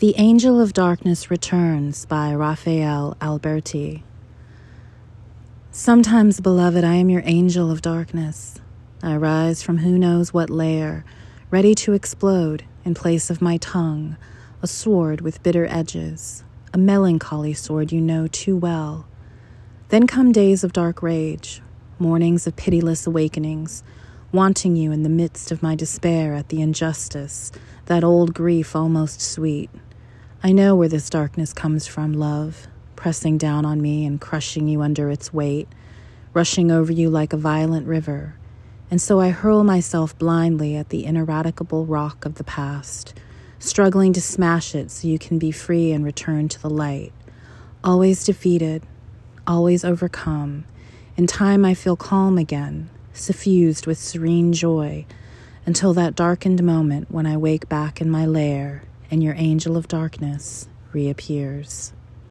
The Angel of Darkness Returns by Rafael Alberti. Sometimes, beloved, I am your angel of darkness. I rise from who knows what lair, ready to explode in place of my tongue, a sword with bitter edges, a melancholy sword you know too well. Then come days of dark rage, mornings of pitiless awakenings, wanting you in the midst of my despair at the injustice, that old grief almost sweet. I know where this darkness comes from, love, pressing down on me and crushing you under its weight, rushing over you like a violent river. And so I hurl myself blindly at the ineradicable rock of the past, struggling to smash it so you can be free and return to the light. Always defeated, always overcome. In time, I feel calm again, suffused with serene joy, until that darkened moment when I wake back in my lair and your angel of darkness reappears.